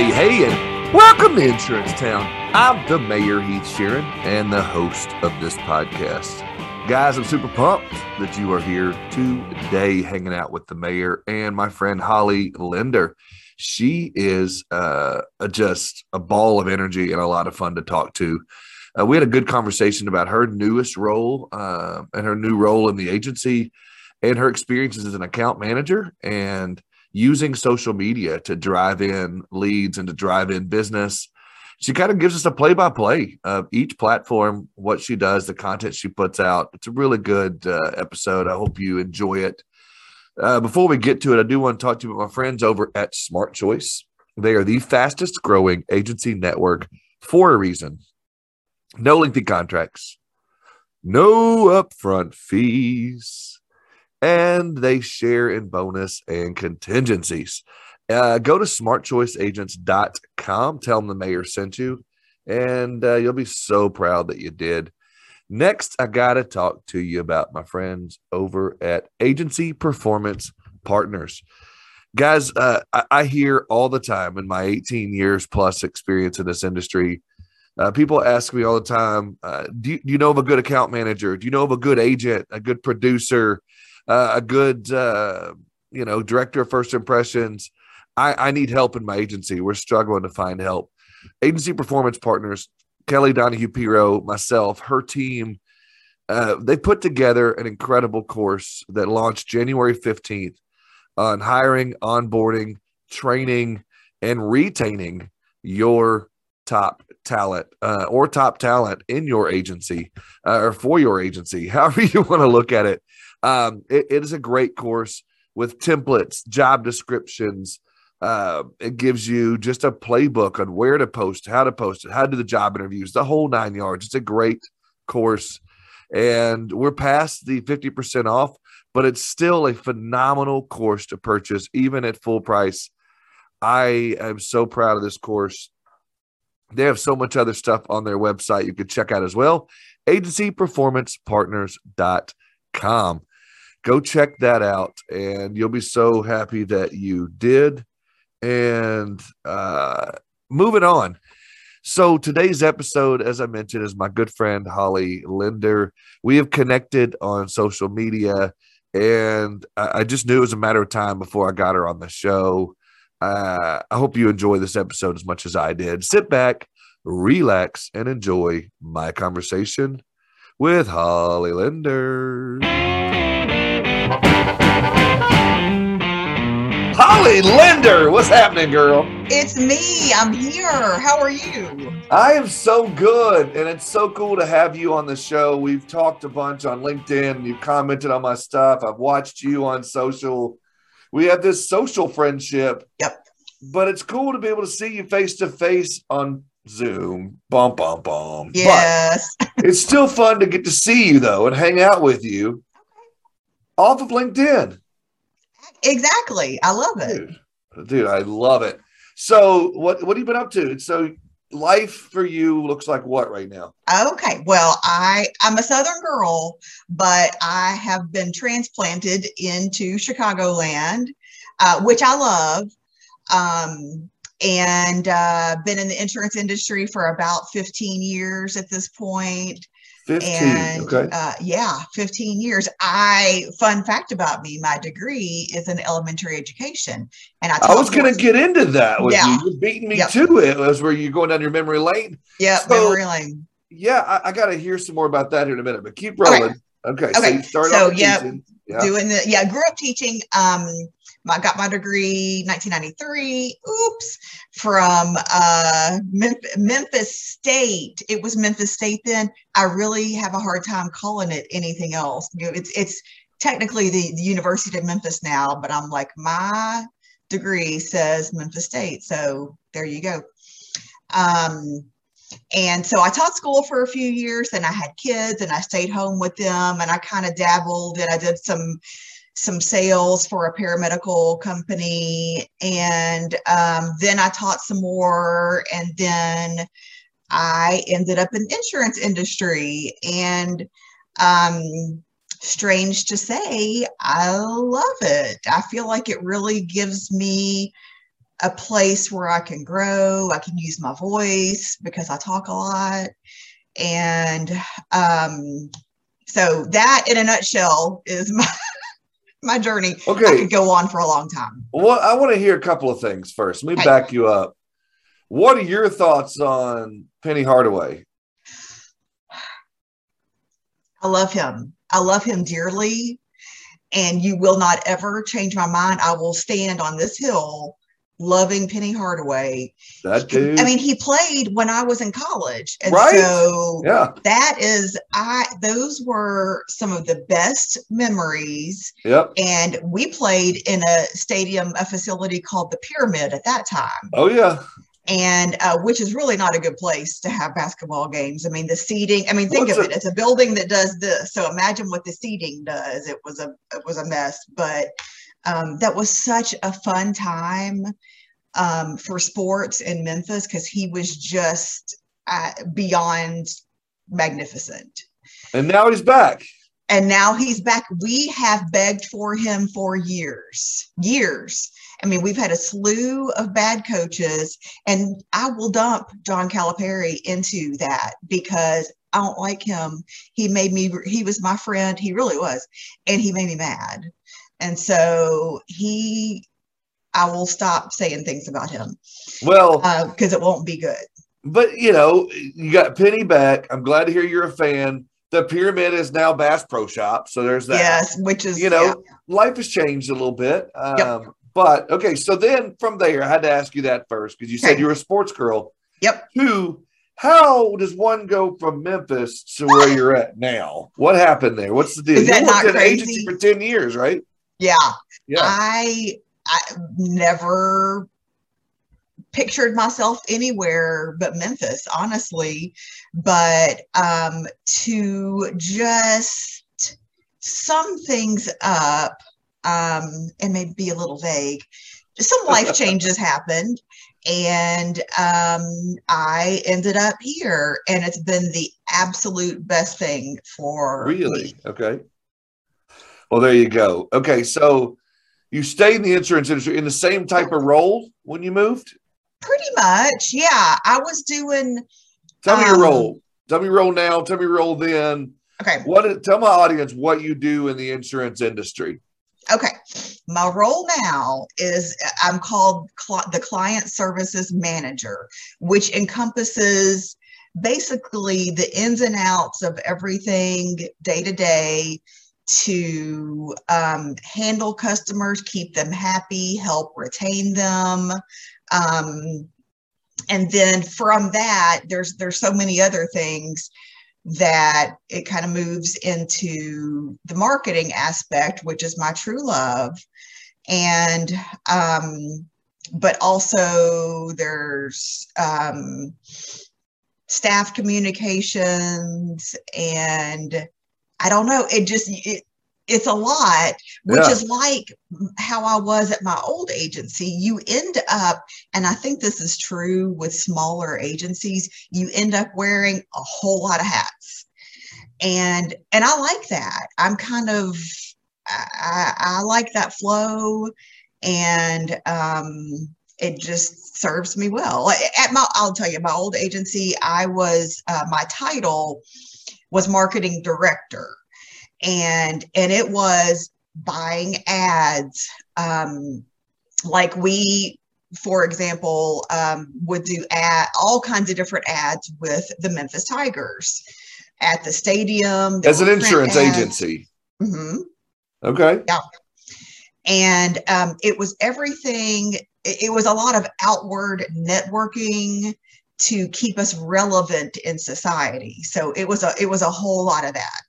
Hey, hey, and welcome to Insurance Town. I'm the Mayor Heath Shearon and the host of this podcast. Guys, I'm super pumped that you are here today hanging out with the mayor and my friend Holly Linder. She is uh, just a ball of energy and a lot of fun to talk to. Uh, we had a good conversation about her newest role uh, and her new role in the agency and her experiences as an account manager and using social media to drive in leads and to drive in business. She kind of gives us a play by play of each platform, what she does, the content she puts out. It's a really good uh, episode. I hope you enjoy it. Uh, before we get to it, I do want to talk to you about my friends over at Smart Choice. They are the fastest growing agency network for a reason. No lengthy contracts, no upfront fees and they share in bonus and contingencies. Uh, go to smartchoiceagents.com, tell them the mayor sent you, and uh, you'll be so proud that you did. Next, I got to talk to you about my friends over at Agency Performance Partners. Guys, uh, I, I, hear all the time in my 18 years plus experience in this industry. Uh, people ask me all the time, uh, do you, do, you, know of a good account manager? Do you know of a good agent, a good producer? Uh, a good, uh, you know, director of first impressions. I, I need help in my agency. We're struggling to find help. Agency performance partners, Kelly Donahue Piro, myself, her team, uh, they put together an incredible course that launched January 15th on hiring, onboarding, training, and retaining your top talent uh, or top talent in your agency uh, or for your agency, however you want to look at it. Um, it, it is a great course with templates, job descriptions. Uh, it gives you just a playbook on where to post, how to post it, how to do the job interviews, the whole nine yards. It's a great course. And we're past the 50% off, but it's still a phenomenal course to purchase, even at full price. I am so proud of this course. They have so much other stuff on their website you can check out as well. Agencyperformancepartners.com go check that out and you'll be so happy that you did. And uh moving on. So today's episode as i mentioned is my good friend holly linder. We have connected on social media and i, I just knew it was a matter of time before i got her on the show. Uh, i hope you enjoy this episode as much as i did. Sit back relax and enjoy my conversation with holly linder Holly Linder, what's happening, girl? It's me. I'm here. How are you? I am so good, and it's so cool to have you on the show. We've talked a bunch on LinkedIn. You've commented on my stuff. I've watched you on social. We have this social friendship. Yep. But it's cool to be able to see you face to face on Zoom. Bum bum bum. Yes. It's still fun to get to see you though and hang out with you off of LinkedIn. Exactly. I love it. Dude, dude, I love it. So what what have you been up to? So life for you looks like what right now? Okay. Well, I I'm a southern girl, but I have been transplanted into Chicagoland, uh, which I love. Um, and uh, been in the insurance industry for about 15 years at this point. 15. And, okay. Uh, yeah, 15 years. I, fun fact about me, my degree is in elementary education. And I, I was going to get into that with yeah. you. You're beating me yep. to it. Was where you're going down your memory lane. Yeah, so, memory lane. Yeah, I, I got to hear some more about that here in a minute, but keep rolling. Okay. Okay. okay. So, so yeah, yeah, doing the, yeah, grew up teaching. Um, I got my degree 1993. Oops, from uh, Memphis State. It was Memphis State then. I really have a hard time calling it anything else. You know, it's it's technically the, the University of Memphis now, but I'm like my degree says Memphis State, so there you go. Um, and so I taught school for a few years, and I had kids, and I stayed home with them, and I kind of dabbled, and I did some some sales for a paramedical company. And um, then I taught some more. And then I ended up in insurance industry. And um, strange to say, I love it. I feel like it really gives me a place where I can grow. I can use my voice because I talk a lot. And um, so that in a nutshell is my my journey. Okay. I could go on for a long time. Well, I want to hear a couple of things first. Let me back you up. What are your thoughts on Penny Hardaway? I love him. I love him dearly. And you will not ever change my mind. I will stand on this hill loving Penny Hardaway. That dude. I mean, he played when I was in college. And right. so yeah. that is I those were some of the best memories. Yep. And we played in a stadium, a facility called the Pyramid at that time. Oh yeah and uh, which is really not a good place to have basketball games. I mean, the seating. I mean, think What's of it. It's a building that does this. So imagine what the seating does. It was a it was a mess, but um, that was such a fun time um, for sports in Memphis because he was just uh, beyond magnificent. And now he's back. And now he's back. We have begged for him for years, years. I mean, we've had a slew of bad coaches, and I will dump John Calipari into that because I don't like him. He made me, he was my friend. He really was. And he made me mad. And so he, I will stop saying things about him. Well, because uh, it won't be good. But, you know, you got Penny back. I'm glad to hear you're a fan. The pyramid is now Bass Pro Shop. So there's that. Yes, which is, you know, yeah. life has changed a little bit. Um, yep. But okay, so then from there, I had to ask you that first because you said okay. you're a sports girl. Yep. Two, how does one go from Memphis to where you're at now? What happened there? What's the deal? Is that you worked not in agency for 10 years, right? Yeah. Yeah. I I never pictured myself anywhere but Memphis, honestly. But um to just sum things up um, and maybe be a little vague. Some life changes happened, and um, I ended up here, and it's been the absolute best thing for really. Me. Okay. Well, there you go. Okay, so you stayed in the insurance industry in the same type of role when you moved. Pretty much, yeah. I was doing. Tell me um, your role. Tell me your role now. Tell me your role then. Okay. What? Tell my audience what you do in the insurance industry. Okay. My role now is I'm called cl- the client services manager, which encompasses basically the ins and outs of everything day to day to um, handle customers, keep them happy, help retain them. Um, and then from that, there's there's so many other things that it kind of moves into the marketing aspect, which is my true love. And, um, but also there's um, staff communications and I don't know, it just, it, it's a lot, which yeah. is like how I was at my old agency. You end up, and I think this is true with smaller agencies, you end up wearing a whole lot of hats. And and I like that. I'm kind of I, I like that flow and um it just serves me well. At my I'll tell you, my old agency, I was uh, my title was marketing director. And and it was buying ads um, like we for example um, would do ad, all kinds of different ads with the memphis tigers at the stadium. As an insurance ads. agency. Mm-hmm. okay. Yeah. And um, it was everything it, it was a lot of outward networking to keep us relevant in society so it was a it was a whole lot of that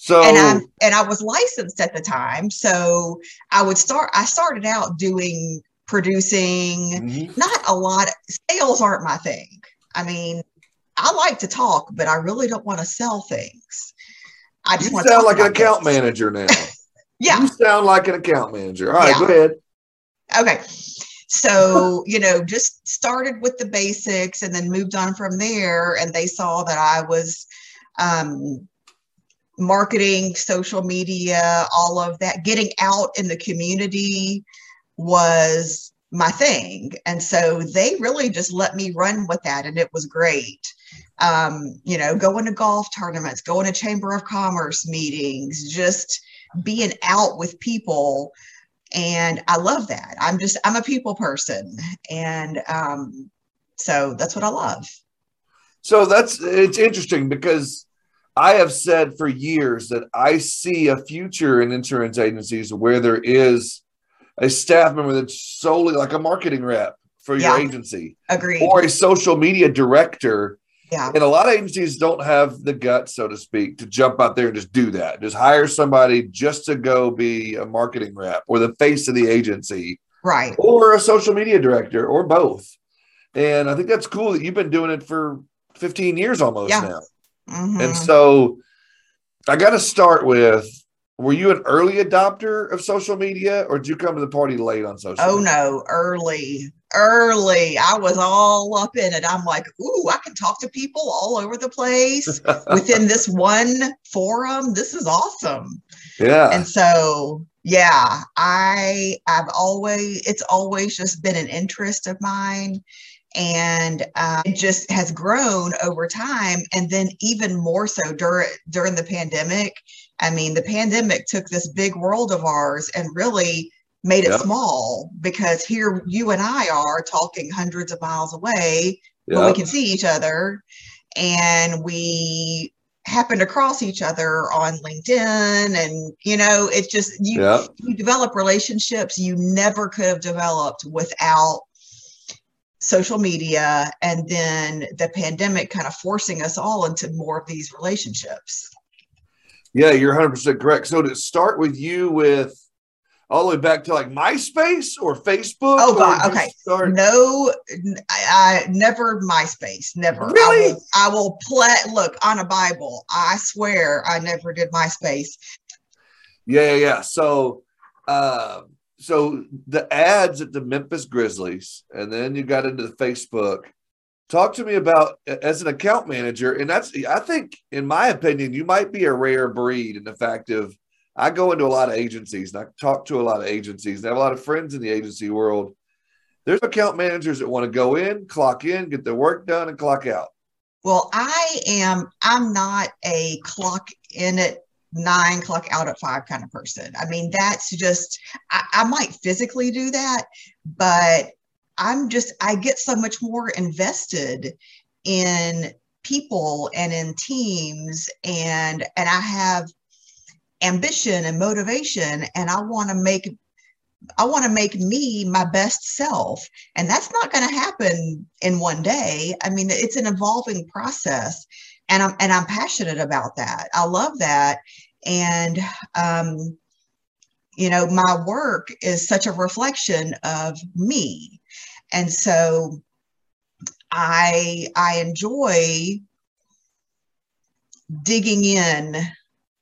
so and I and I was licensed at the time, so I would start. I started out doing producing, mm-hmm. not a lot. Of, sales aren't my thing. I mean, I like to talk, but I really don't want to sell things. I just you sound like an account things. manager now. yeah, you sound like an account manager. All right, yeah. go ahead. Okay. So, you know, just started with the basics and then moved on from there. And they saw that I was um, marketing, social media, all of that, getting out in the community was my thing. And so they really just let me run with that. And it was great. Um, you know, going to golf tournaments, going to Chamber of Commerce meetings, just being out with people. And I love that. I'm just, I'm a people person. And um, so that's what I love. So that's, it's interesting because I have said for years that I see a future in insurance agencies where there is a staff member that's solely like a marketing rep for yeah. your agency. Agreed. Or a social media director. Yeah. And a lot of agencies don't have the guts, so to speak, to jump out there and just do that. Just hire somebody just to go be a marketing rep or the face of the agency. Right. Or a social media director or both. And I think that's cool that you've been doing it for 15 years almost yeah. now. Mm-hmm. And so I got to start with were you an early adopter of social media or did you come to the party late on social oh media? no early early. I was all up in it. I'm like ooh i can talk to people all over the place within this one forum. This is awesome. Yeah. And so yeah i i've always it's always just been an interest of mine and uh, it just has grown over time. And then even more so during during the pandemic i mean the pandemic took this big world of ours and really made it yep. small because here you and i are talking hundreds of miles away yep. but we can see each other and we happened across each other on linkedin and you know it's just you yep. you develop relationships you never could have developed without social media and then the pandemic kind of forcing us all into more of these relationships. Yeah, you're 100% correct. So to start with you with all the way back to like MySpace or Facebook? Oh God, okay. Start- no, I, I, never MySpace, never. Really? I will, I will play. Look on a Bible. I swear, I never did MySpace. Yeah, yeah, yeah. So, uh, so the ads at the Memphis Grizzlies, and then you got into the Facebook. Talk to me about as an account manager, and that's I think, in my opinion, you might be a rare breed in the fact of I go into a lot of agencies and I talk to a lot of agencies. And I have a lot of friends in the agency world. There's account managers that want to go in, clock in, get their work done, and clock out. Well, I am. I'm not a clock in at nine clock out at five kind of person. I mean, that's just, I, I, might physically do that, but I'm just, I get so much more invested in people and in teams and, and I have ambition and motivation and I want to make I want to make me my best self. And that's not going to happen in one day. I mean, it's an evolving process and I'm and I'm passionate about that. I love that, and um, you know, my work is such a reflection of me, and so I I enjoy digging in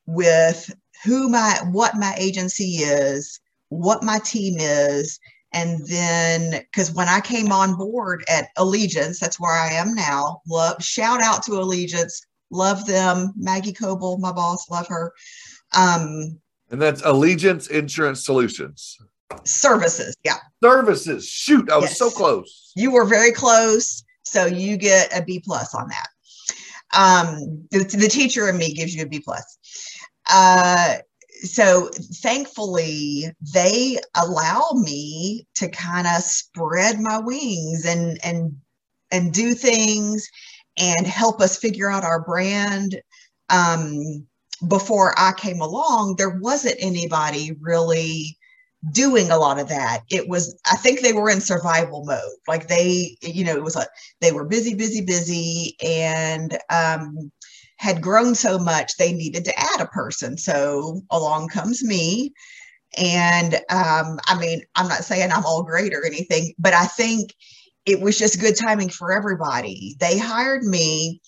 with who my what my agency is, what my team is, and then because when i came on board at allegiance that's where i am now love shout out to allegiance. Love them. Maggie coble my boss love her. Um and that's allegiance insurance solutions. Services yeah. Services. Shoot i was yes. so close. You were very close so you get a b plus on that. Um the, the teacher in me gives you a b plus uh so thankfully they allow me to kind of spread my wings and and and do things and help us figure out our brand. Um, before i came along there wasn't anybody really doing a lot of that. It was i think they were in survival mode. Like they you know it was like they were busy busy busy and um had grown so much they needed to add a person. So along comes me. And um, I mean, I'm not saying I'm all great or anything, but I think it was just good timing for everybody. They hired me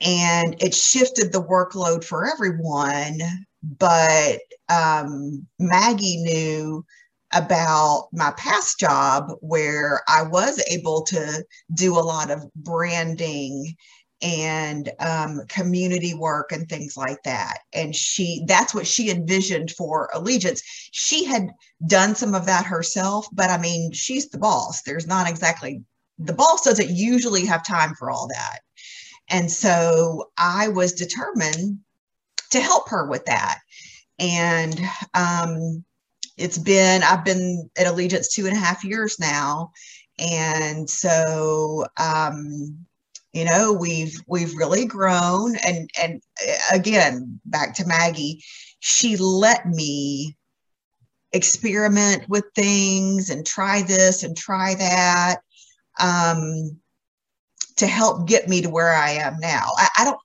and it shifted the workload for everyone. But um, Maggie knew about my past job where I was able to do a lot of branding and um, community work and things like that. And she, that's what she envisioned for Allegiance. She had done some of that herself, but I mean, she's the boss. There's not exactly, the boss doesn't usually have time for all that. And so I was determined to help her with that. And um, it's been, I've been at Allegiance two and a half years now. And so, um, you know we've we've really grown and and uh, again back to maggie she let me experiment with things and try this and try that um, to help get me to where i am now. I, I don't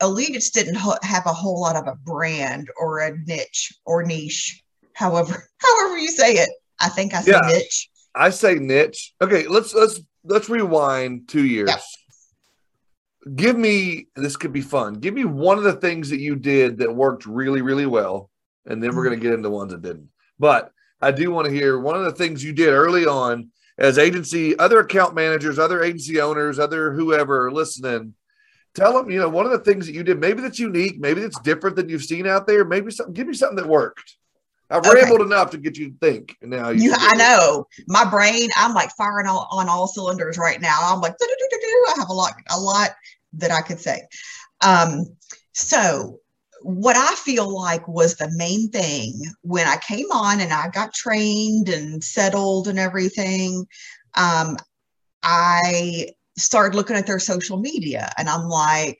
allegiance didn't ho- have a whole lot of a brand or a niche or niche however however you say it. I think i say yeah, niche. I say niche. Okay let's let's let's rewind two years. yep give me this could be fun. Give me one of the things that you did that worked really, really well, and then we're going to mm-hmm. get into ones that didn't. But I do want to hear one of the things you did early on as agency, other account managers, other agency owners, other whoever listening. Tell them, you know, one of the things that you did, maybe that's unique, maybe that's different than you've seen out there. Maybe something. Give me something that worked. I've okay. rambled enough to get you to think. Now you, I know my brain. I'm like firing all, on all cylinders right now. I'm like, I have a lot, a lot that I could say. Um, so, what I feel like was the main thing when I came on and I got trained and settled and everything, um, I started looking at their social media and I'm like,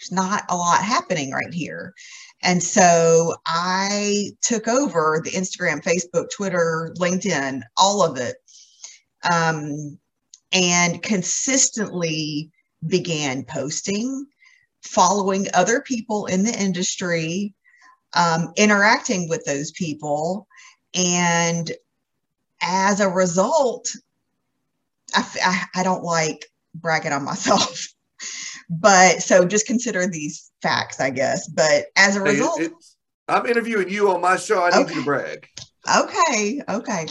there's not a lot happening right here. And so I took over the Instagram, Facebook, Twitter, LinkedIn, all of it, um, and consistently began posting, following other people in the industry, um, interacting with those people. And as a result, I, I, I don't like bragging on myself. but so just consider these facts, I guess. But as a result, it, I'm interviewing you on my show. I need okay. you to brag. Okay. Okay.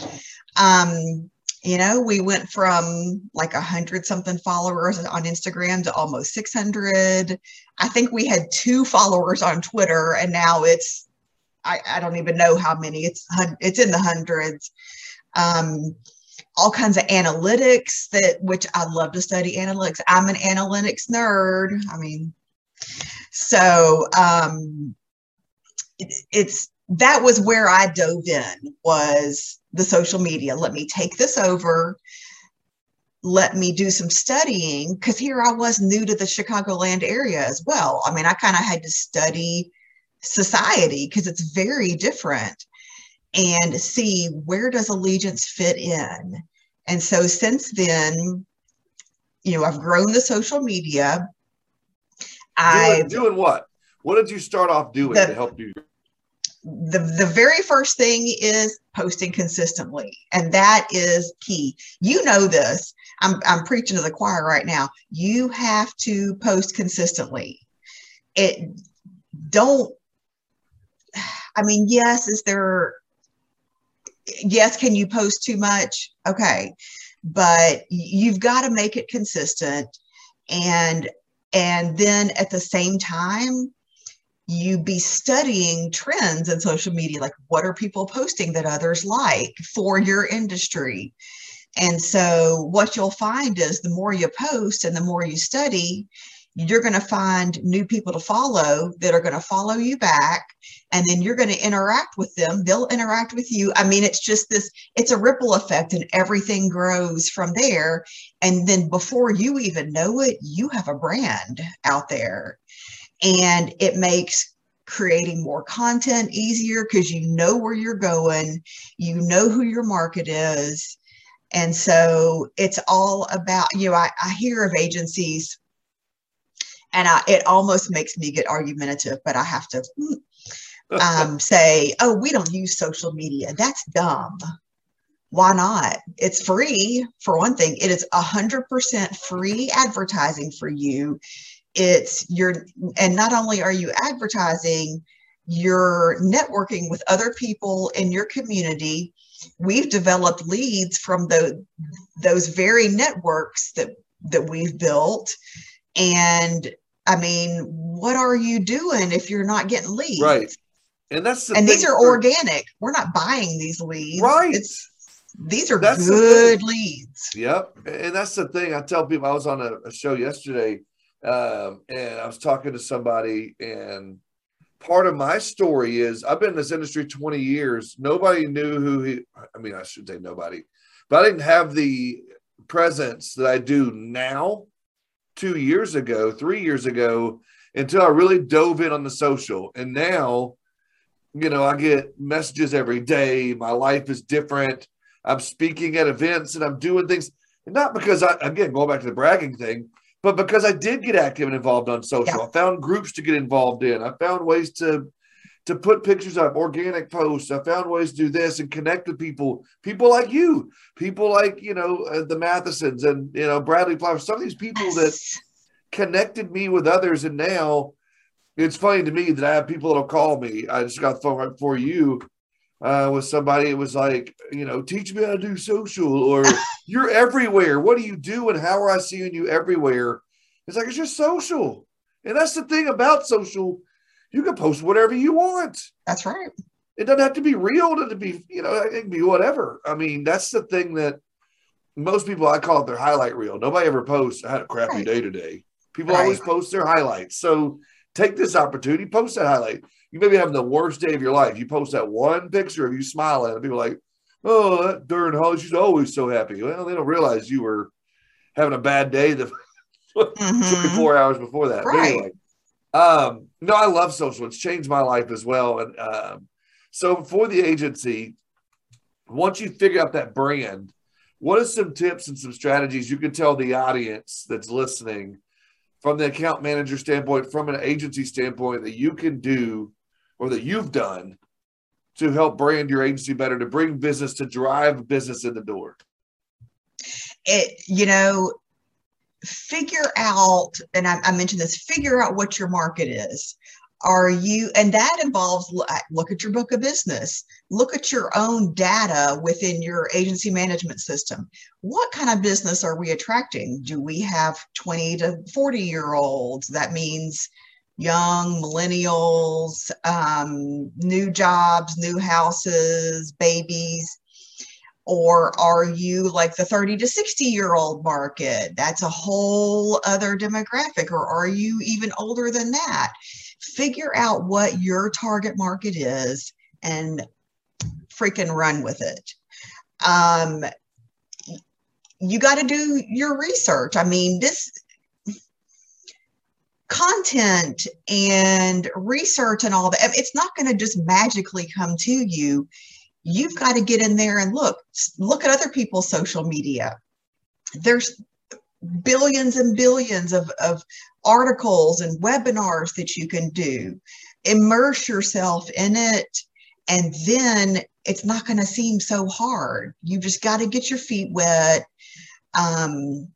Um, you know we went from like a hundred something followers on instagram to almost 600 i think we had two followers on twitter and now it's i, I don't even know how many. It's it's in the hundreds. Um, all kinds of analytics that which i love to study analytics. I'm an analytics nerd. I mean so um, it, it's that was where i dove in was the social media. Let me take this over. Let me do some studying because here I was new to the Chicagoland area as well. I mean, I kind of had to study society because it's very different and see where does allegiance fit in. And so since then, you know, I've grown the social media. I doing what? What did you start off doing the, to help you the, the very first thing is posting consistently. And that is key. You know this. I'm, I'm preaching to the choir right now. You have to post consistently. It don't i mean yes is there yes can you post too much? Okay. But you've got to make it consistent. And and then at the same time you be studying trends in social media like what are people posting that others like for your industry? And so what you'll find is the more you post and the more you study you're going to find new people to follow that are going to follow you back and then you're going to interact with them. They'll interact with you. I mean it's just this it's a ripple effect and everything grows from there. And then before you even know it you have a brand out there and it makes creating more content easier because you know where you're going, you know who your market is. And so it's all about, you know, I, I hear of agencies and I, it almost makes me get argumentative, but I have to hmm, um, say, oh, we don't use social media. That's dumb. Why not? It's free for one thing. It is 100% free advertising for you it's your and not only are you advertising you're networking with other people in your community we've developed leads from the, those very networks that that we've built And I mean, what are you doing if you're not getting leads? Right. And that's the and these are for, organic. We're not buying these leads. Right. It's these are that's good leads. Yep. And that's the thing. I tell people I was on a, a show yesterday um, and I was talking to somebody and part of my story is I've been in this industry 20 years. Nobody knew who he, I mean, I should say nobody, but I didn't have the presence that I do now two years ago, three years ago, until I really dove in on the social. And now, you know, I get messages every day. My life is different. I'm speaking at events and I'm doing things, and not because I, again, going back to the bragging thing, but because I did get active and involved on social. Yeah. I found groups to get involved in. I found ways to to put pictures up, organic posts. I found ways to do this and connect with people, people like you, people like, you know, uh, the Mathesons and, you know, Bradley Flowers, some of these people that connected me with others. And now it's funny to me that I have people that'll call me. I just got the phone right before you uh, with somebody. It was like, you know, teach me how to do social or you're everywhere. What do you do? And how are I seeing you everywhere? It's like, it's just social. And that's the thing about social you can post whatever you want. That's right. It doesn't have to be real to be, you know, it can be whatever. I mean, that's the thing that most people I call it their highlight reel. Nobody ever posts, I had a crappy right. day today. People right. always post their highlights. So take this opportunity, post that highlight. You may be having the worst day of your life. You post that one picture of you smiling, and people like, oh, that darn Holly, she's always so happy. Well, they don't realize you were having a bad day the mm-hmm. 24 hours before that. Right. Anyway, um, no, I love social. It's changed my life as well. And um, so for the agency, once you figure out that brand, what are some tips and some strategies you can tell the audience that's listening from the account manager standpoint, from an agency standpoint that you can do or that you've done to help brand your agency better, to bring business, to drive business in the door? It, you know, figure out, and I, I, mentioned this, figure out what your market is. Are you, and that involves look at your book of business, look at your own data within your agency management system. What kind of business are we attracting? Do we have 20 to 40 year olds? That means young millennials, um, new jobs, new houses, babies or are you like the 30 to 60 year old market that's a whole other demographic or are you even older than that figure out what your target market is and freaking run with it. Um, you got to do your research. I mean this content and research and all that it's not going to just magically come to you you've got to get in there and look look at other people's social media. There's billions and billions of, of articles and webinars that you can do. Immerse yourself in it and then it's not going to seem so hard. You just got to get your feet wet um,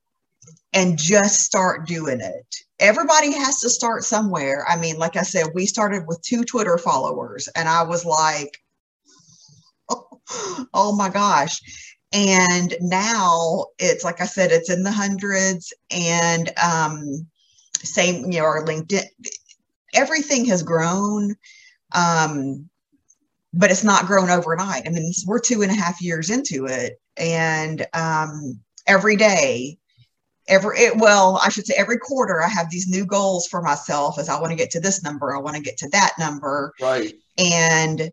and just start doing it. Everybody has to start somewhere. I mean like i said we started with two twitter followers and i was like oh my gosh. And now it's like I said, it's in the hundreds and um, same, you know, our LinkedIn, everything has grown. Um, but it's not grown overnight. I mean, we're two and a half years into it, and um, every day, every it, well, I should say every quarter, I have these new goals for myself. As I want to get to this number, I want to get to that number, right? And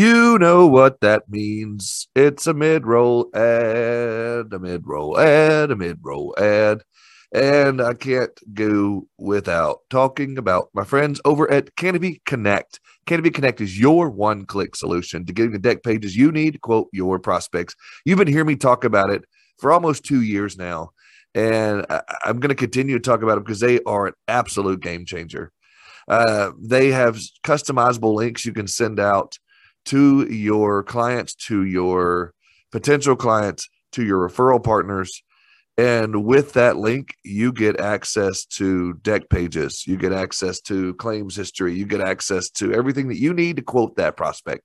you know what that means. It's a mid roll ad, a mid roll ad, a mid roll ad. And I can't go without talking about my friends over at Canopy Connect. Canopy Connect is your one click solution to getting the deck pages you need to quote your prospects. You've been hearing me talk about it for almost two years now. And I'm going to continue to talk about it because they are an absolute game changer. Uh, they have customizable links you can send out to your clients, to your potential clients, to your referral partners. And with that link, you get access to deck pages, you get access to claims history, you get access to everything that you need to quote that prospect.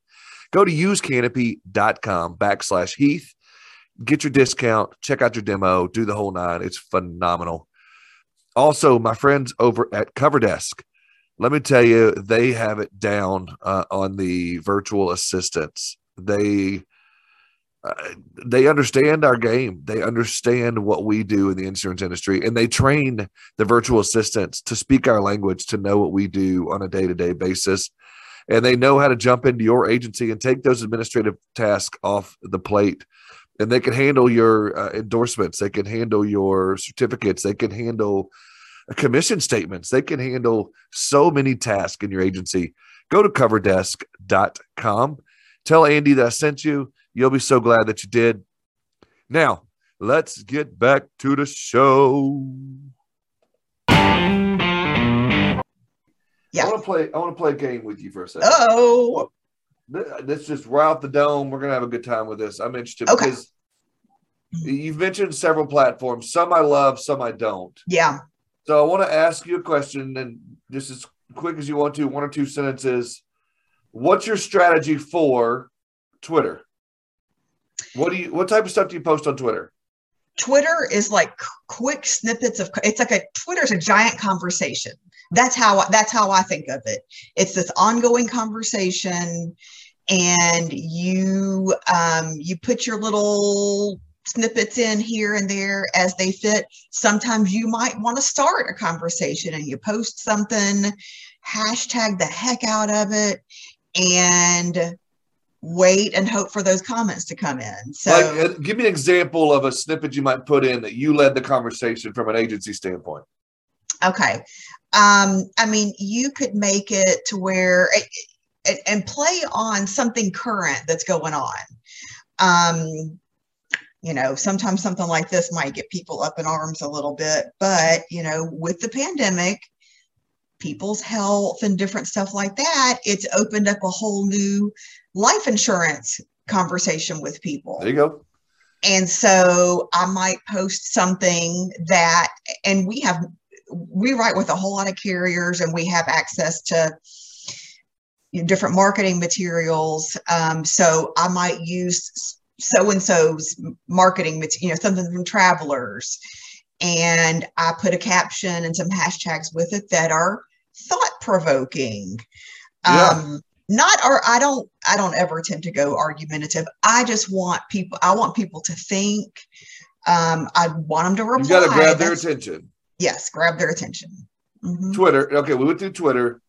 Go to usecanopy.com backslash Heath. get your discount, check out your demo, do the whole nine. It's phenomenal. Also, my friends over at CoverDesk, let me tell you, they have it down uh, on the virtual assistants. They uh, they understand our game. They understand what we do in the insurance industry, and they train the virtual assistants to speak our language, to know what we do on a day to day basis. And they know how to jump into your agency and take those administrative tasks off the plate. And they can handle your uh, endorsements, they can handle your certificates, they can handle commission statements, they can handle so many tasks in your agency. Go to coverdesk.com. Tell Andy that I sent you You'll be so glad that you did. Now, let's get back to the show. Yeah. I want to play. I want to play a game with you for a second. Oh. This just right off the dome. We're gonna have a good time with this. I'm interested okay. because you've mentioned several platforms. Some I love, some I don't. Yeah. So I want to ask you a question, and just as quick as you want to, one or two sentences. What's your strategy for Twitter? What do you? What type of stuff do you post on Twitter? Twitter is like quick snippets of. It's like a Twitter's a giant conversation. That's how that's how I think of it. It's this ongoing conversation, and you um, you put your little snippets in here and there as they fit. Sometimes you might want to start a conversation and you post something, hashtag the heck out of it, and wait and hope for those comments to come in. So, like, uh, give me an example of a snippet you might put in that you led the conversation from an agency standpoint. Okay. Um, I mean, you could make it to where and play on something current that's going on. Um, you know, sometimes something like this might get people up in arms a little bit, but you know, with the pandemic, people's health and different stuff like that, it's opened up a whole new life insurance conversation with people. There you go. And so I might post something that, and we have, we write with a whole lot of carriers and we have access to you know, different marketing materials. Um, so I might use so and so's marketing, you know, something from travelers. And I put a caption and some hashtags with it that are thought provoking. Yeah. Um, not or I don't I don't ever tend to go argumentative. I just want people I want people to think. Um, I want them to reply. You got to grab their attention. Yes, grab their attention. Mm-hmm. Twitter. Okay, we went through Twitter.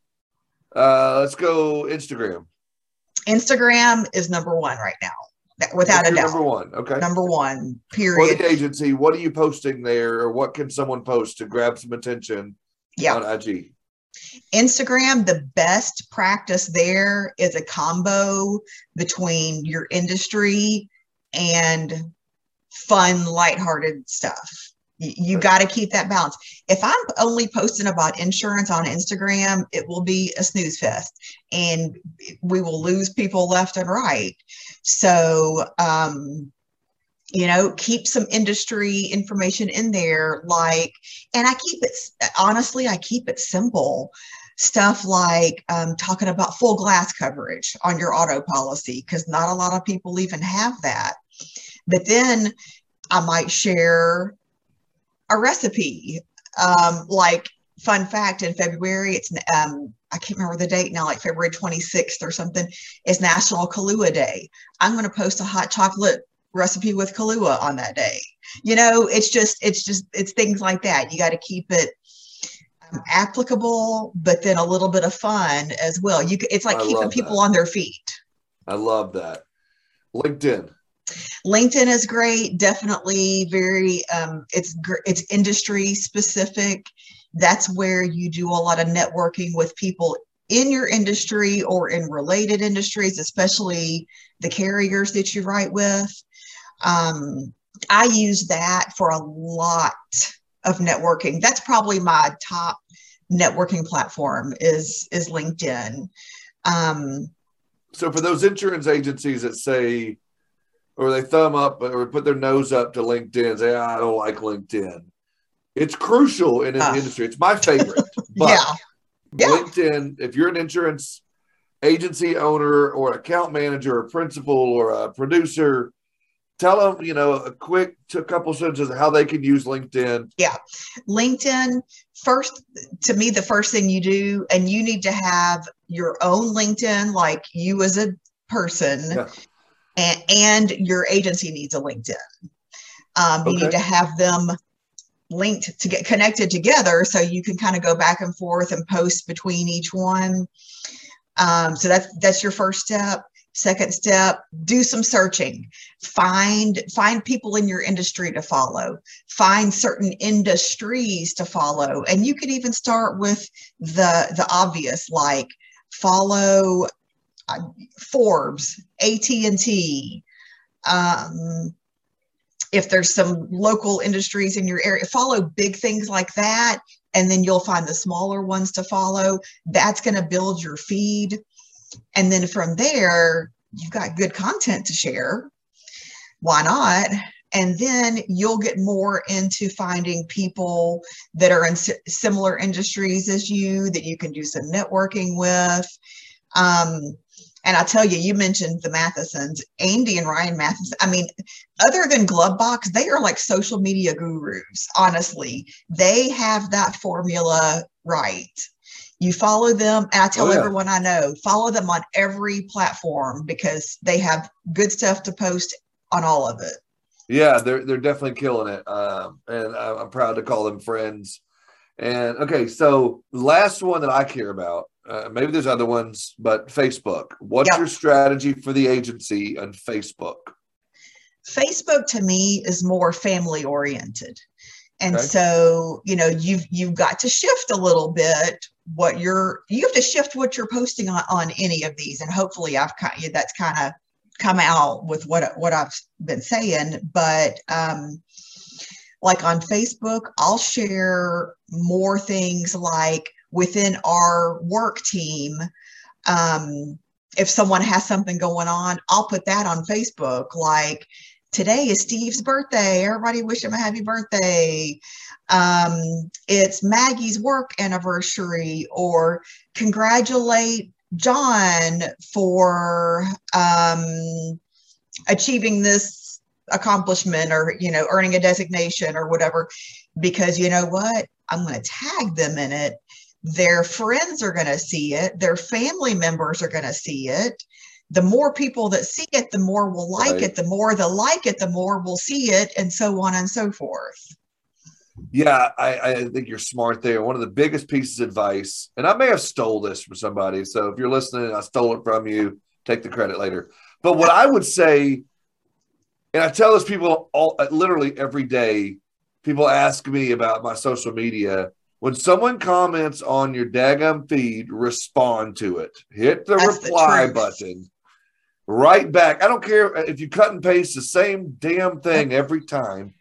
Uh, let's go Instagram. Instagram is number one right now, without a doubt. Number one. Okay. Number one. Period. For the agency, what are you posting there, or what can someone post to grab some attention yeah. on IG? Instagram, the best practice there is a combo between your industry and fun, lighthearted stuff. You, got to keep that balance. If I'm only posting about insurance on Instagram, it will be a snooze fest and we will lose people left and right. So, um, you know keep some industry information in there like and i keep it honestly i keep it simple stuff like um, talking about full glass coverage on your auto policy because not a lot of people even have that but then i might share a recipe um, like fun fact in february it's um, i can't remember the date now like february 26th or something is national kahlua day i'm going to post a hot chocolate recipe with Kahlua on that day. You know, it's just, it's just, it's things like that. You got to keep it um, applicable, but then a little bit of fun as well. You, it's like I keeping people that. on their feet. I love that. LinkedIn. LinkedIn is great. Definitely very. Um, it's it's industry specific. That's where you do a lot of networking with people in your industry or in related industries, especially the carriers that you write with. Um, I use that for a lot of networking. That's probably my top networking platform is is LinkedIn. Um, so for those insurance agencies that say, or they thumb up or put their nose up to LinkedIn, say, I don't like LinkedIn. It's crucial in an uh, industry. It's my favorite. But yeah. yeah. LinkedIn, if you're an insurance agency owner or account manager or principal or a producer, tell them, you know, a quick a couple sentences of how they can use LinkedIn. Yeah. LinkedIn, first, to me, the first thing you do, and you need to have your own LinkedIn, like you as a person, yeah. And, and your agency needs a LinkedIn. Um, okay. You need to have them linked to get connected together so you can kind of go back and forth and post between each one. Um, so that's that's your first step. Second step, do some searching. Find find people in your industry to follow. Find certain industries to follow. And you can even start with the the obvious like follow uh, Forbes, AT&T, um, if there's some local industries in your area, follow big things like that. And then you'll find the smaller ones to follow. That's going to build your feed. And then from there, you've got good content to share. Why not? And then you'll get more into finding people that are in similar industries as you that you can do some networking with. Um, and I tell you, you mentioned the Mathesons, Andy and Ryan Matheson. I mean, other than Glovebox, they are like social media gurus. Honestly, they have that formula right. You follow them, and I tell oh, yeah. everyone I know, follow them on every platform because they have good stuff to post on all of it. Yeah, they're they're definitely killing it, um, and I'm proud to call them friends. And okay, so last one that I care about, uh, maybe there's other ones, but Facebook. What's yep. your strategy for the agency on Facebook? Facebook to me is more family oriented. And okay. so, you know, you've you've got to shift a little bit what you're you have to shift what you're posting on, on any of these and hopefully i've kind of, that's kind of come out with what what i've been saying but um like on facebook i'll share more things like within our work team um if someone has something going on i'll put that on facebook like today is steve's birthday everybody wish him a happy birthday um, it's Maggie's work anniversary or congratulate John for um, achieving this accomplishment or, you know, earning a designation or whatever. Because you know what? I'm going to tag them in it. Their friends are going to see it. Their family members are going to see it. The more people that see it, the more will like right. it. The more they like it, the more will see it, and so on and so forth. Yeah, I, I, think you're smart there. One of the biggest pieces of advice, and I may have stole this from somebody. So if you're listening, I stole it from you. Take the credit later. But what I would say, and I tell this people all literally every day. People ask me about my social media. When someone comments on your daggum feed, respond to it. Hit the That's reply the button. Right back. I don't care if you cut and paste the same damn thing every time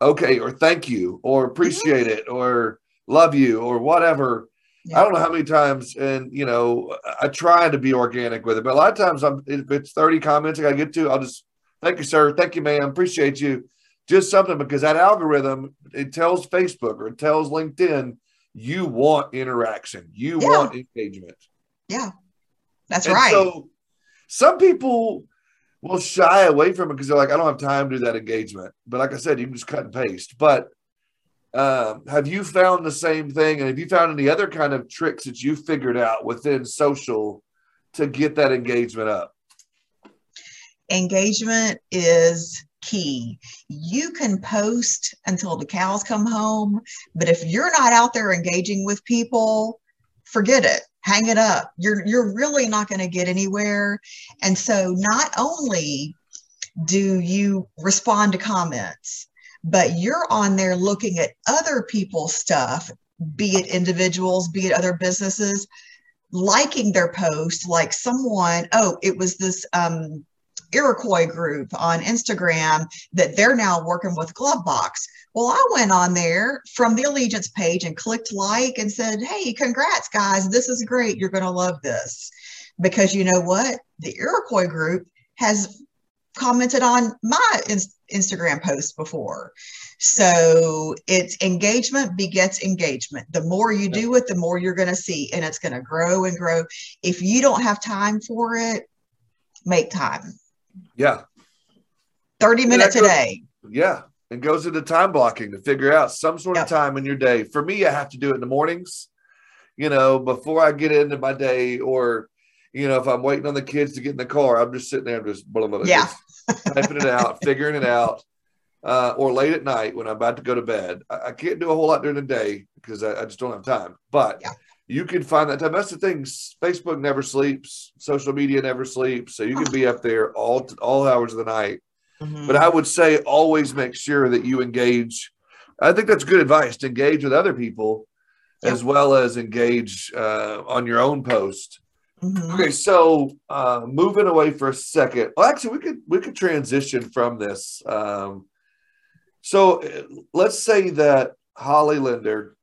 okay or thank you or mm-hmm. appreciate it or love you or whatever yeah. i don't know how many times and you know i try to be organic with it but a lot of times i'm if it's 30 comments i gotta get to i'll just thank you sir thank you ma'am appreciate you just something because that algorithm it tells facebook or it tells linkedin you want interaction you yeah. want engagement yeah that's and right so some people will shy away from it because they're like, I don't have time to do that engagement. But like I said, you can just cut and paste. But um, have you found the same thing? And have you found any other kind of tricks that you figured out within social to get that engagement up? Engagement is key. You can post until the cows come home, but if you're not out there engaging with people, forget it hang it up. You're you're really not going to get anywhere. And so not only do you respond to comments, but you're on there looking at other people's stuff, be it individuals, be it other businesses, liking their post, like someone, oh, it was this um Iroquois group on Instagram that they're now working with Glovebox. Well, I went on there from the Allegiance page and clicked like and said, Hey, congrats, guys. This is great. You're going to love this. Because you know what? The Iroquois group has commented on my Instagram post before. So it's engagement begets engagement. The more you do it, the more you're going to see, and it's going to grow and grow. If you don't have time for it, make time. Yeah. 30 minutes a day. Yeah. And goes into time blocking to figure out some sort yep. of time in your day. For me, I have to do it in the mornings, you know, before I get into my day or, you know, if I'm waiting on the kids to get in the car, I'm just sitting there just, blah, blah, blah, yeah. just typing it out, figuring it out. Uh, or late at night when I'm about to go to bed. I, I can't do a whole lot during the day because I, I, just don't have time. But yeah you can find that time. That's the thing. Facebook never sleeps. Social media never sleeps. So you can be up there all all hours of the night. Mm-hmm. But I would say always make sure that you engage. I think that's good advice to engage with other people yep. as well as engage uh, on your own post. Mm-hmm. Okay, so uh, moving away for a second. Well, actually, we could we could transition from this. Um, so uh, let's say that Holly Linder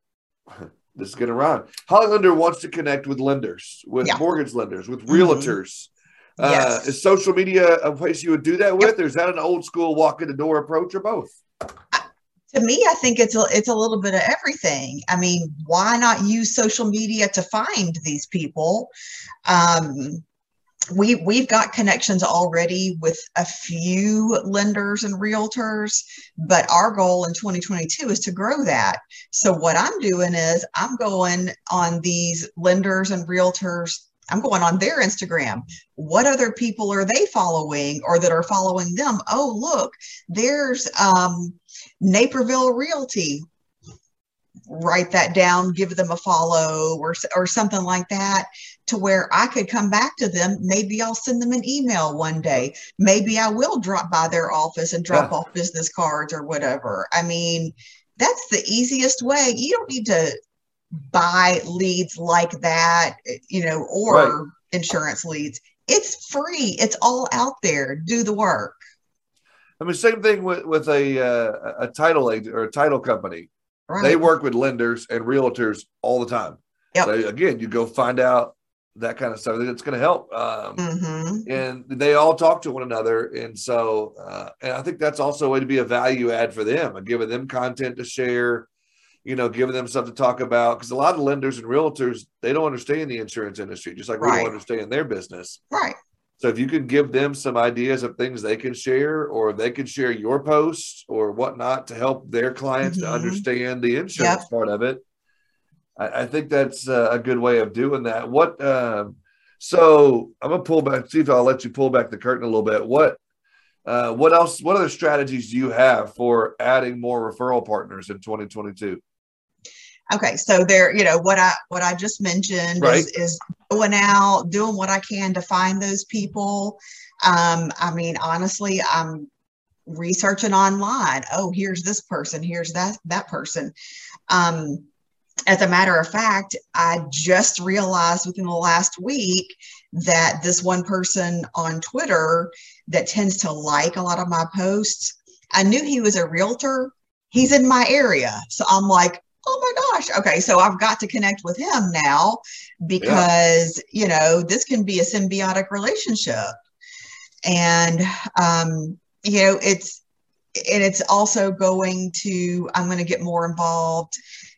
this is going to rhyme. Holly Linder wants to connect with lenders, with yeah. mortgage lenders, with realtors. Mm-hmm. Yes. Uh, is social media a place you would do that with, yep. or is that an old school walk in the door approach, or both? To me, I think it's a, it's a little bit of everything. I mean, why not use social media to find these people? Um, we we've got connections already with a few lenders and realtors but our goal in 2022 is to grow that. So what i'm doing is i'm going on these lenders and realtors i'm going on their instagram. What other people are they following or that are following them? Oh look there's um naperville realty write that down, give them a follow or, or something like that to where I could come back to them. Maybe I'll send them an email one day. Maybe I will drop by their office and drop yeah. off business cards or whatever. I mean, that's the easiest way. You don't need to buy leads like that, you know, or right. insurance leads. It's free. It's all out there. Do the work. I mean, same thing with with a uh, a title agent or a title company. Right. They work with lenders and realtors all the time. Yep. So again, you go find out that kind of stuff that's going to help. Um, mm-hmm. And they all talk to one another. And so, uh, and I think that's also a way to be a value add for them, and giving them content to share, you know, giving them stuff to talk about. Because a lot of lenders and realtors, they don't understand the insurance industry, just like right. we don't understand their business. Right. So if you could give them some ideas of things they can share, or they could share your posts or whatnot to help their clients mm-hmm. to understand the insurance yep. part of it, I, I, think that's a good way of doing that. What? Um, so I'm gonna pull back. See if I'll let you pull back the curtain a little bit. What? Uh, what else? What other strategies do you have for adding more referral partners in 2022? Okay, so there, you know, what I what I just mentioned right. is, is going out, doing what I can to find those people. Um, I mean, honestly, I'm researching online. Oh, here's this person, here's that that person. Um, as a matter of fact, I just realized within the last week that this one person on Twitter that tends to like a lot of my posts, I knew he was a realtor. He's in my area. So I'm like, oh my gosh okay so i've got to connect with him now because yeah. you know this can be a symbiotic relationship and um you know it's and it's also going to i'm going to get more involved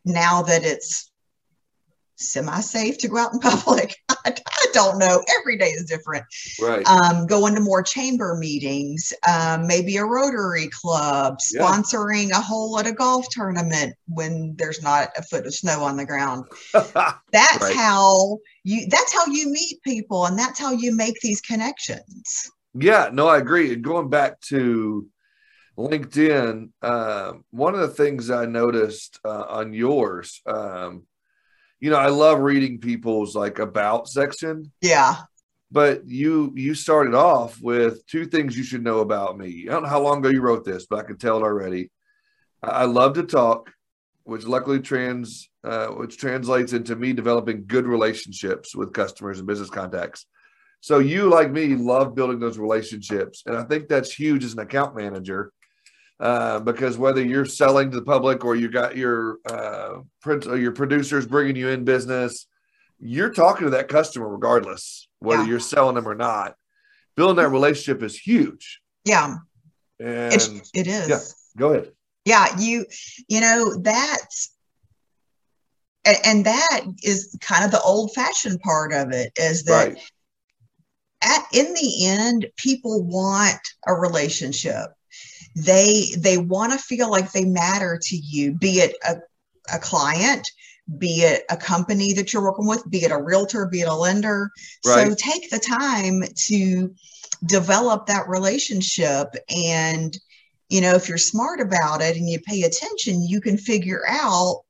now that it's semi-safe to go out in public. I, I, don't know. Every day is different. Right. Um, going to more chamber meetings, um, maybe a Rotary Club, sponsoring yeah. a whole at a golf tournament when there's not a foot of snow on the ground. that's right. how you. That's how you meet people, and that's how you make these connections. Yeah. No, I agree. Going back to LinkedIn, uh, one of the things I noticed uh, on yours. Um, you know, I love reading people's like about section. Yeah. But you you started off with two things you should know about me. I don't know how long ago you wrote this, but I can tell it already. I love to talk, which luckily trans uh, which translates into me developing good relationships with customers and business contacts. So you, like me, love building those relationships, and I think that's huge as an account manager uh, because whether you're selling to the public or you got your uh, print, or your producers bringing you in business, you're talking to that customer regardless whether yeah. you're selling them or not. Building that relationship is huge. Yeah, and it is. Yeah, go ahead. Yeah, you you know that's and, and that is kind of the old fashioned part of it is that right. at in the end people want a relationship they they want to feel like they matter to you be it a, a client be it a company that you're working with be it a realtor be it a lender. Right. so take the time to develop that relationship. And you know if you're smart about it and you pay attention you can figure out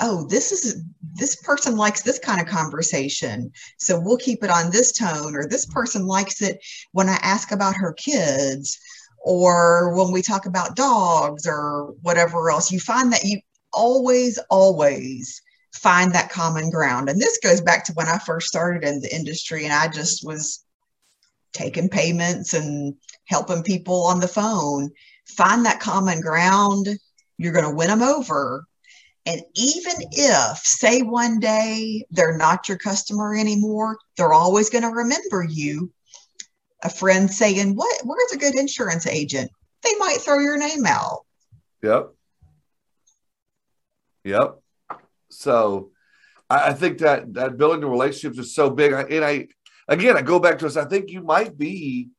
oh this is this person likes this kind of conversation. So we'll keep it on this tone or this person likes it when i ask about her kids or when we talk about dogs or whatever else you find that you always always find that common ground and this goes back to when i first started in the industry and i just was taking payments and helping people on the phone find that common ground you're going to win them over and even if, say, one day they're not your customer anymore, they're always going to remember you. A friend saying, "What? Where's a good insurance agent?" They might throw your name out. Yep. Yep. So, I, I think that that building the relationships is so big. And I, again, I go back to us. I think you might be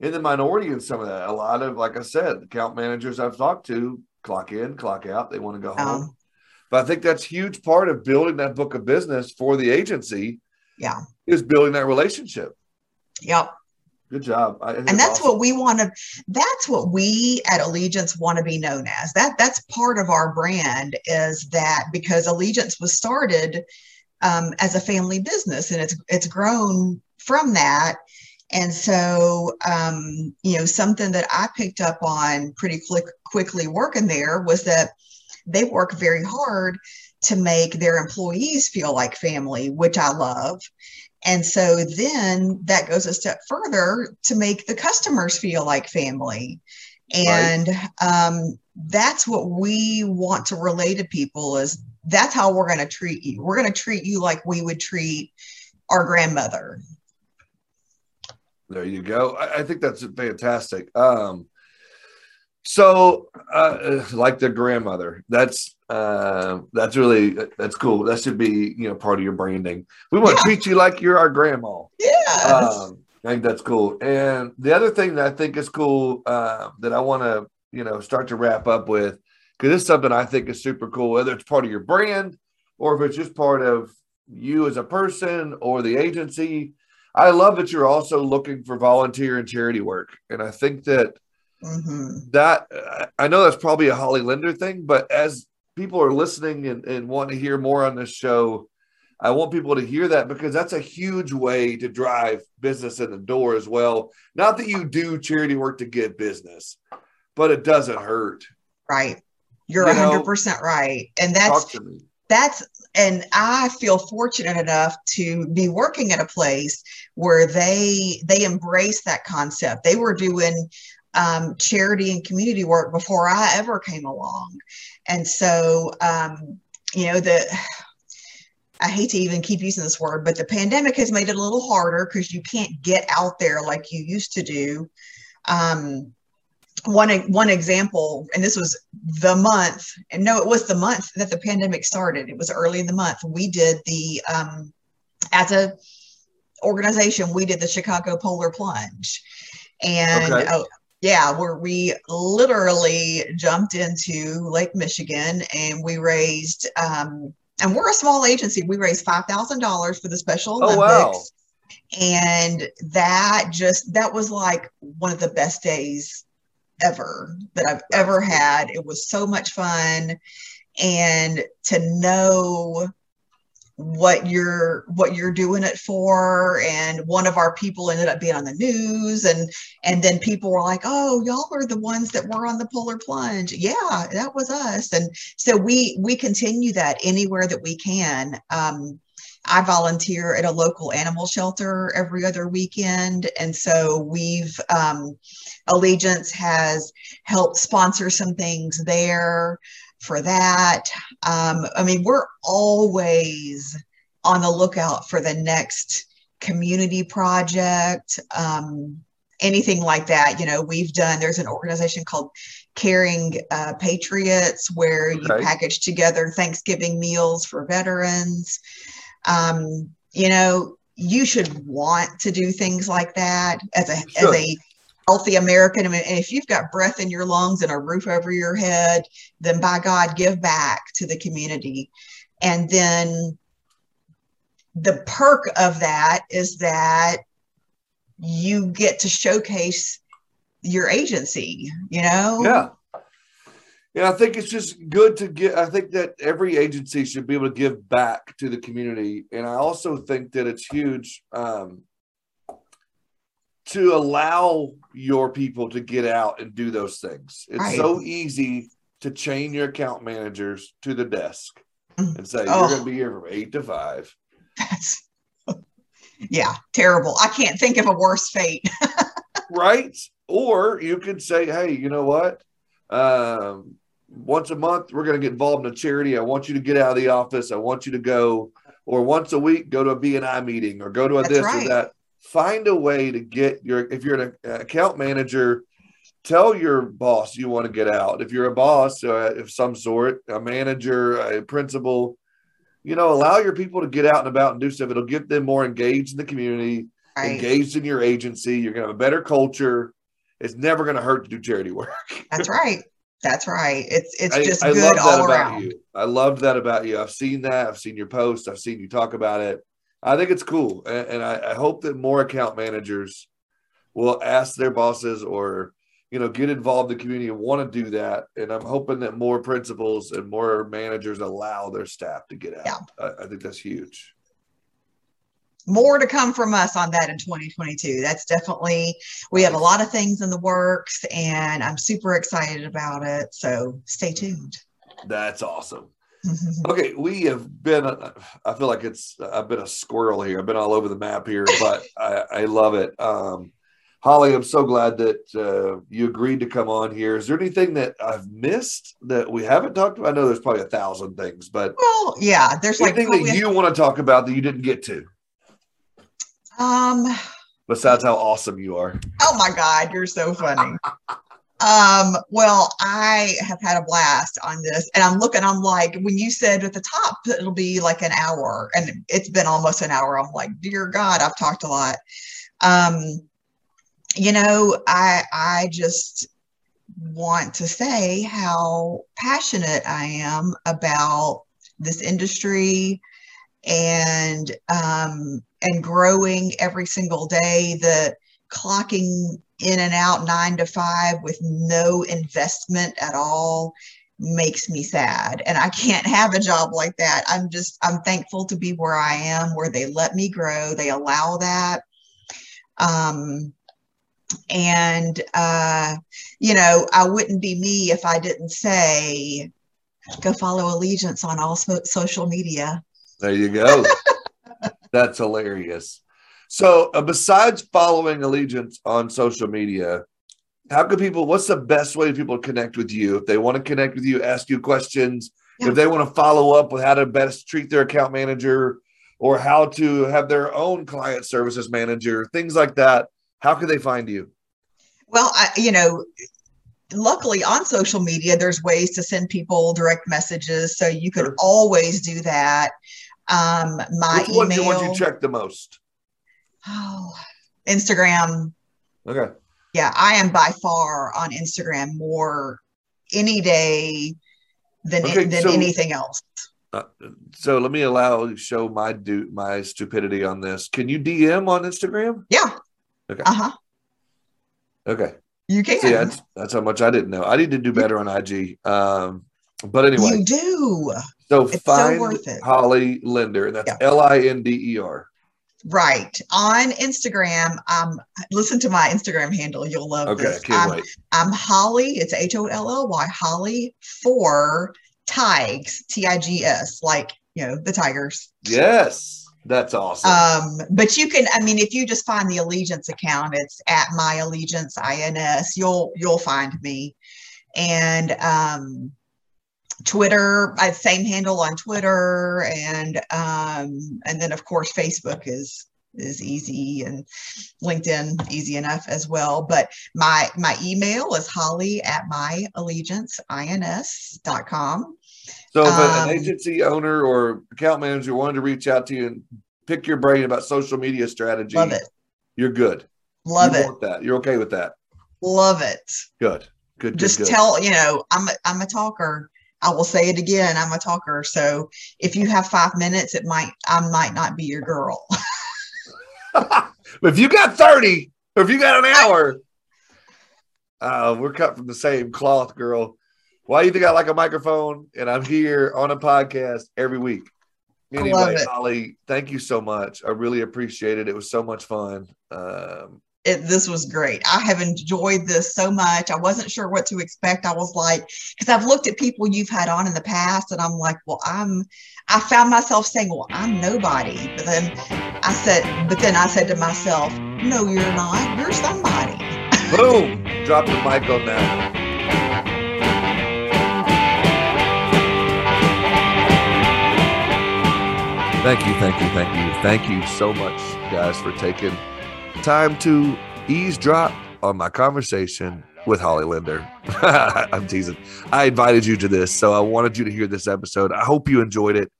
in the minority in some of that. A lot of, like I said, account managers I've talked to clock in, clock out. They want to go home. Um, but I think that's huge part of building that book of business for the agency. Yeah. Is building that relationship. Yep. Good job. and that's awesome. what we want to that's what we at Allegiance want to be known as. That that's part of our brand is that because Allegiance was started um, as a family business and it's it's grown from that. And so, um, you know, something that I picked up on pretty quick, quickly working there was that they work very hard to make their employees feel like family, which I love. And so then that goes a step further to make the customers feel like family. And right. um, that's what we want to relay to people is that's how we're going to treat you. We're going to treat you like we would treat our grandmother. There you go. I, I think that's fantastic. Um, so, uh, like the grandmother, that's uh, that's really that's cool. That should be you know part of your branding. We want to yeah. treat you like you're our grandma. Yeah, um, I think that's cool. And the other thing that I think is cool uh, that I want to you know start to wrap up with because it's something I think is super cool, whether it's part of your brand or if it's just part of you as a person or the agency. I love that you're also looking for volunteer and charity work, and I think that Mm-hmm. That I know that's probably a Holly Linder thing, but as people are listening and, and want to hear more on this show, I want people to hear that because that's a huge way to drive business in the door as well. Not that you do charity work to get business, but it doesn't hurt. Right. You're you 100% know, right. And that's that's and I feel fortunate enough to be working at a place where they they embrace that concept. They were doing um, charity and community work before I ever came along. And so, um, you know, the I hate to even keep using this word, but the pandemic has made it a little harder because you can't get out there like you used to do. Um, one one example, and this was the month, and no, it was the month that the pandemic started. It was early in the month. We did the um, as a organization, we did the Chicago Polar Plunge, and okay. uh, yeah, where we literally jumped into Lake Michigan and we raised, um, and we're a small agency. We raised five thousand dollars for the Special Olympics. Oh, wow. And that just that was like one of the best days ever that I've ever had. It was so much fun. And to know what you're what you're doing it for. And one of our people ended up being on the news. And and then people were like oh y'all were the ones that were on the polar plunge. Yeah that was us. And so we we continue that anywhere that we can. Um, I volunteer at a local animal shelter every other weekend. And so we've, um, Allegiance has helped sponsor some things there for that. Um, I mean, we're always on the lookout for the next community project, um, anything like that. You know, we've done, there's an organization called Caring uh, Patriots where you package together Thanksgiving meals for veterans. Um, you know, you should want to do things like that as a, sure. as a healthy American. Mean, if you've got breath in your lungs and a roof over your head, then by God, give back to the community. And then the perk of that is that you get to showcase your agency, you know? Yeah. Yeah, I think it's just good to get. I think that every agency should be able to give back to the community, and I also think that it's huge um, to allow your people to get out and do those things. It's right. so easy to chain your account managers to the desk mm. and say oh. you're going to be here from eight to five. That's yeah, terrible. I can't think of a worse fate. right? Or you could say, hey, you know what? Um, once a month, we're going to get involved in a charity. I want you to get out of the office. I want you to go, or once a week, go to a BNI meeting or go to a That's this right. or that. Find a way to get your, if you're an account manager, tell your boss you want to get out. If you're a boss uh, of some sort, a manager, a principal, you know, allow your people to get out and about and do stuff. It'll get them more engaged in the community, right. engaged in your agency. You're going to have a better culture. It's never going to hurt to do charity work. That's right. That's right. It's it's just I, I good all around. You. I loved that about you. I've seen that. I've seen your posts. I've seen you talk about it. I think it's cool, and, and I, I hope that more account managers will ask their bosses or you know get involved in the community and want to do that. And I'm hoping that more principals and more managers allow their staff to get out. Yeah. I, I think that's huge more to come from us on that in 2022. That's definitely, we have a lot of things in the works and I'm super excited about it. So stay tuned. That's awesome. Okay, we have been, I feel like it's, I've been a squirrel here. I've been all over the map here, but I, I love it. Um, Holly, I'm so glad that uh, you agreed to come on here. Is there anything that I've missed that we haven't talked about? I know there's probably a thousand things, but well, yeah, there's like anything like that you want to talk about that you didn't get to. Um, besides how awesome you are. Oh my God, you're so funny. um, well, I have had a blast on this, and I'm looking. I'm like, when you said at the top it'll be like an hour, and it's been almost an hour. I'm like, dear God, I've talked a lot. Um, you know, I I just want to say how passionate I am about this industry and um, and growing every single day. The clocking in and out nine to five with no investment at all makes me sad. And i can't have a job like that. I'm just i'm thankful to be where i am where they let me grow. They allow that. Um and uh you know i wouldn't be me if i didn't say go follow allegiance on all so- social media. There you go. That's hilarious. So, uh, besides following Allegiance on social media, how can people, what's the best way people connect with you? If they want to connect with you, ask you questions, yeah. if they want to follow up with how to best treat their account manager or how to have their own client services manager, things like that, how can they find you? Well, I, you know, luckily on social media, there's ways to send people direct messages. So you could sure. always do that. Um, my Which email. One you check the most? Oh, Instagram. Okay. Yeah, I am by far on Instagram more any day than okay, than so, anything else. Uh, so let me allow show my do my stupidity on this. Can you DM on Instagram? Yeah. Okay. Uh huh. Okay. You can. See, that's, that's how much I didn't know. I need to do better on IG. Um, but anyway, you do. So it's find so worth it. Holly Linder, and that's L I N D E R. Right on Instagram. Um, listen to my Instagram handle. You'll love okay, this. can't I'm, wait. I'm Holly. It's H O L L Y. Holly for Tigs. T I G S. Like you know the Tigers. Yes. That's awesome. Um, but you can, I mean, if you just find the Allegiance account, it's at my Allegiance INS. You'll you'll find me, and um, Twitter, I same handle on Twitter, and um, and then of course Facebook is is easy and LinkedIn easy enough as well. But my my email is holly at my allegianceins.com. So if um, an agency owner or account manager wanted to reach out to you and pick your brain about social media strategy, love it. You're good. Love you it. that. You're okay with that. Love it. Good. Good. Just good, tell, you know, I'm a, I'm a talker. I will say it again. I'm a talker. So if you have five minutes, it might, I might not be your girl. if you got 30 or if you got an hour, uh, we're cut from the same cloth, girl. Why do you think I like a microphone and I'm here on a podcast every week? Anyway, Holly, thank you so much. I really appreciate it. It was so much fun. Um, it, this was great. I have enjoyed this so much. I wasn't sure what to expect. I was like, because I've looked at people you've had on in the past, and I'm like, well, I'm. I found myself saying, well, I'm nobody. But then I said, but then I said to myself, no, you're not. You're somebody. Boom! Drop the mic on that. Thank you, thank you, thank you, thank you so much, guys, for taking time to eavesdrop on my conversation with Holly Linder. I'm teasing. I invited you to this, so I wanted you to hear this episode. I hope you enjoyed it.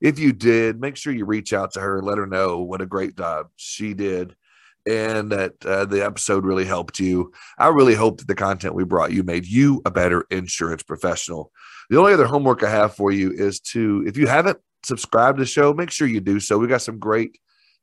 If you did, make sure you reach out to her and let her know what a great job she did and that uh, the episode really helped you. I really hope that the content we brought you made you a better insurance professional. The only other homework I have for you is to, if you haven't subscribed to the show, make sure you do so. We got some great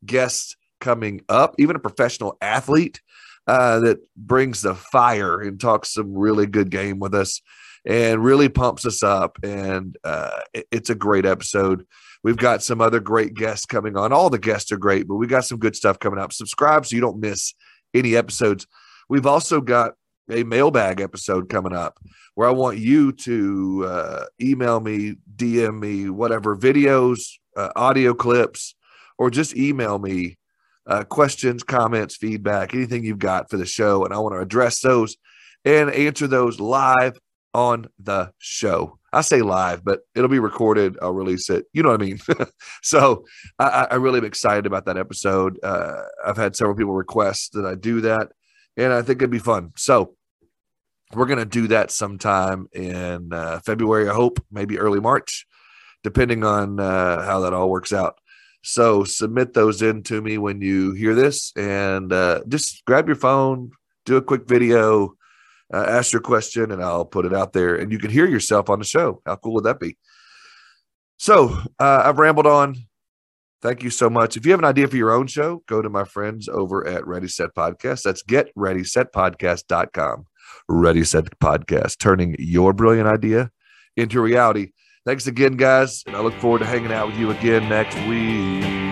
guests coming up, even a professional athlete uh, that brings the fire and talks some really good game with us and really pumps us up. And uh, it, it's a great episode. We've got some other great guests coming on. All the guests are great, but we got some good stuff coming up. Subscribe so you don't miss any episodes. We've also got a mailbag episode coming up where I want you to uh, email me, DM me, whatever videos, uh, audio clips, or just email me uh, questions, comments, feedback, anything you've got for the show. And I want to address those and answer those live on the show. I say live, but it'll be recorded. I'll release it. You know what I mean? so I, I, really am excited about that episode. Uh, I've had several people request that I do that, and I think it'd be fun. So we're going to do that sometime in uh, February, I hope, maybe early March, depending on uh, how that all works out. So submit those in to me when you hear this and uh, just grab your phone, do a quick video, uh, ask your question, and I'll put it out there. And you can hear yourself on the show. How cool would that be? So uh, I've rambled on. Thank you so much. If you have an idea for your own show, go to my friends over at Ready Set Podcast. That's getreadysetpodcast.com. Ready Set Podcast, turning your brilliant idea into reality. Thanks again, guys. And I look forward to hanging out with you again next week.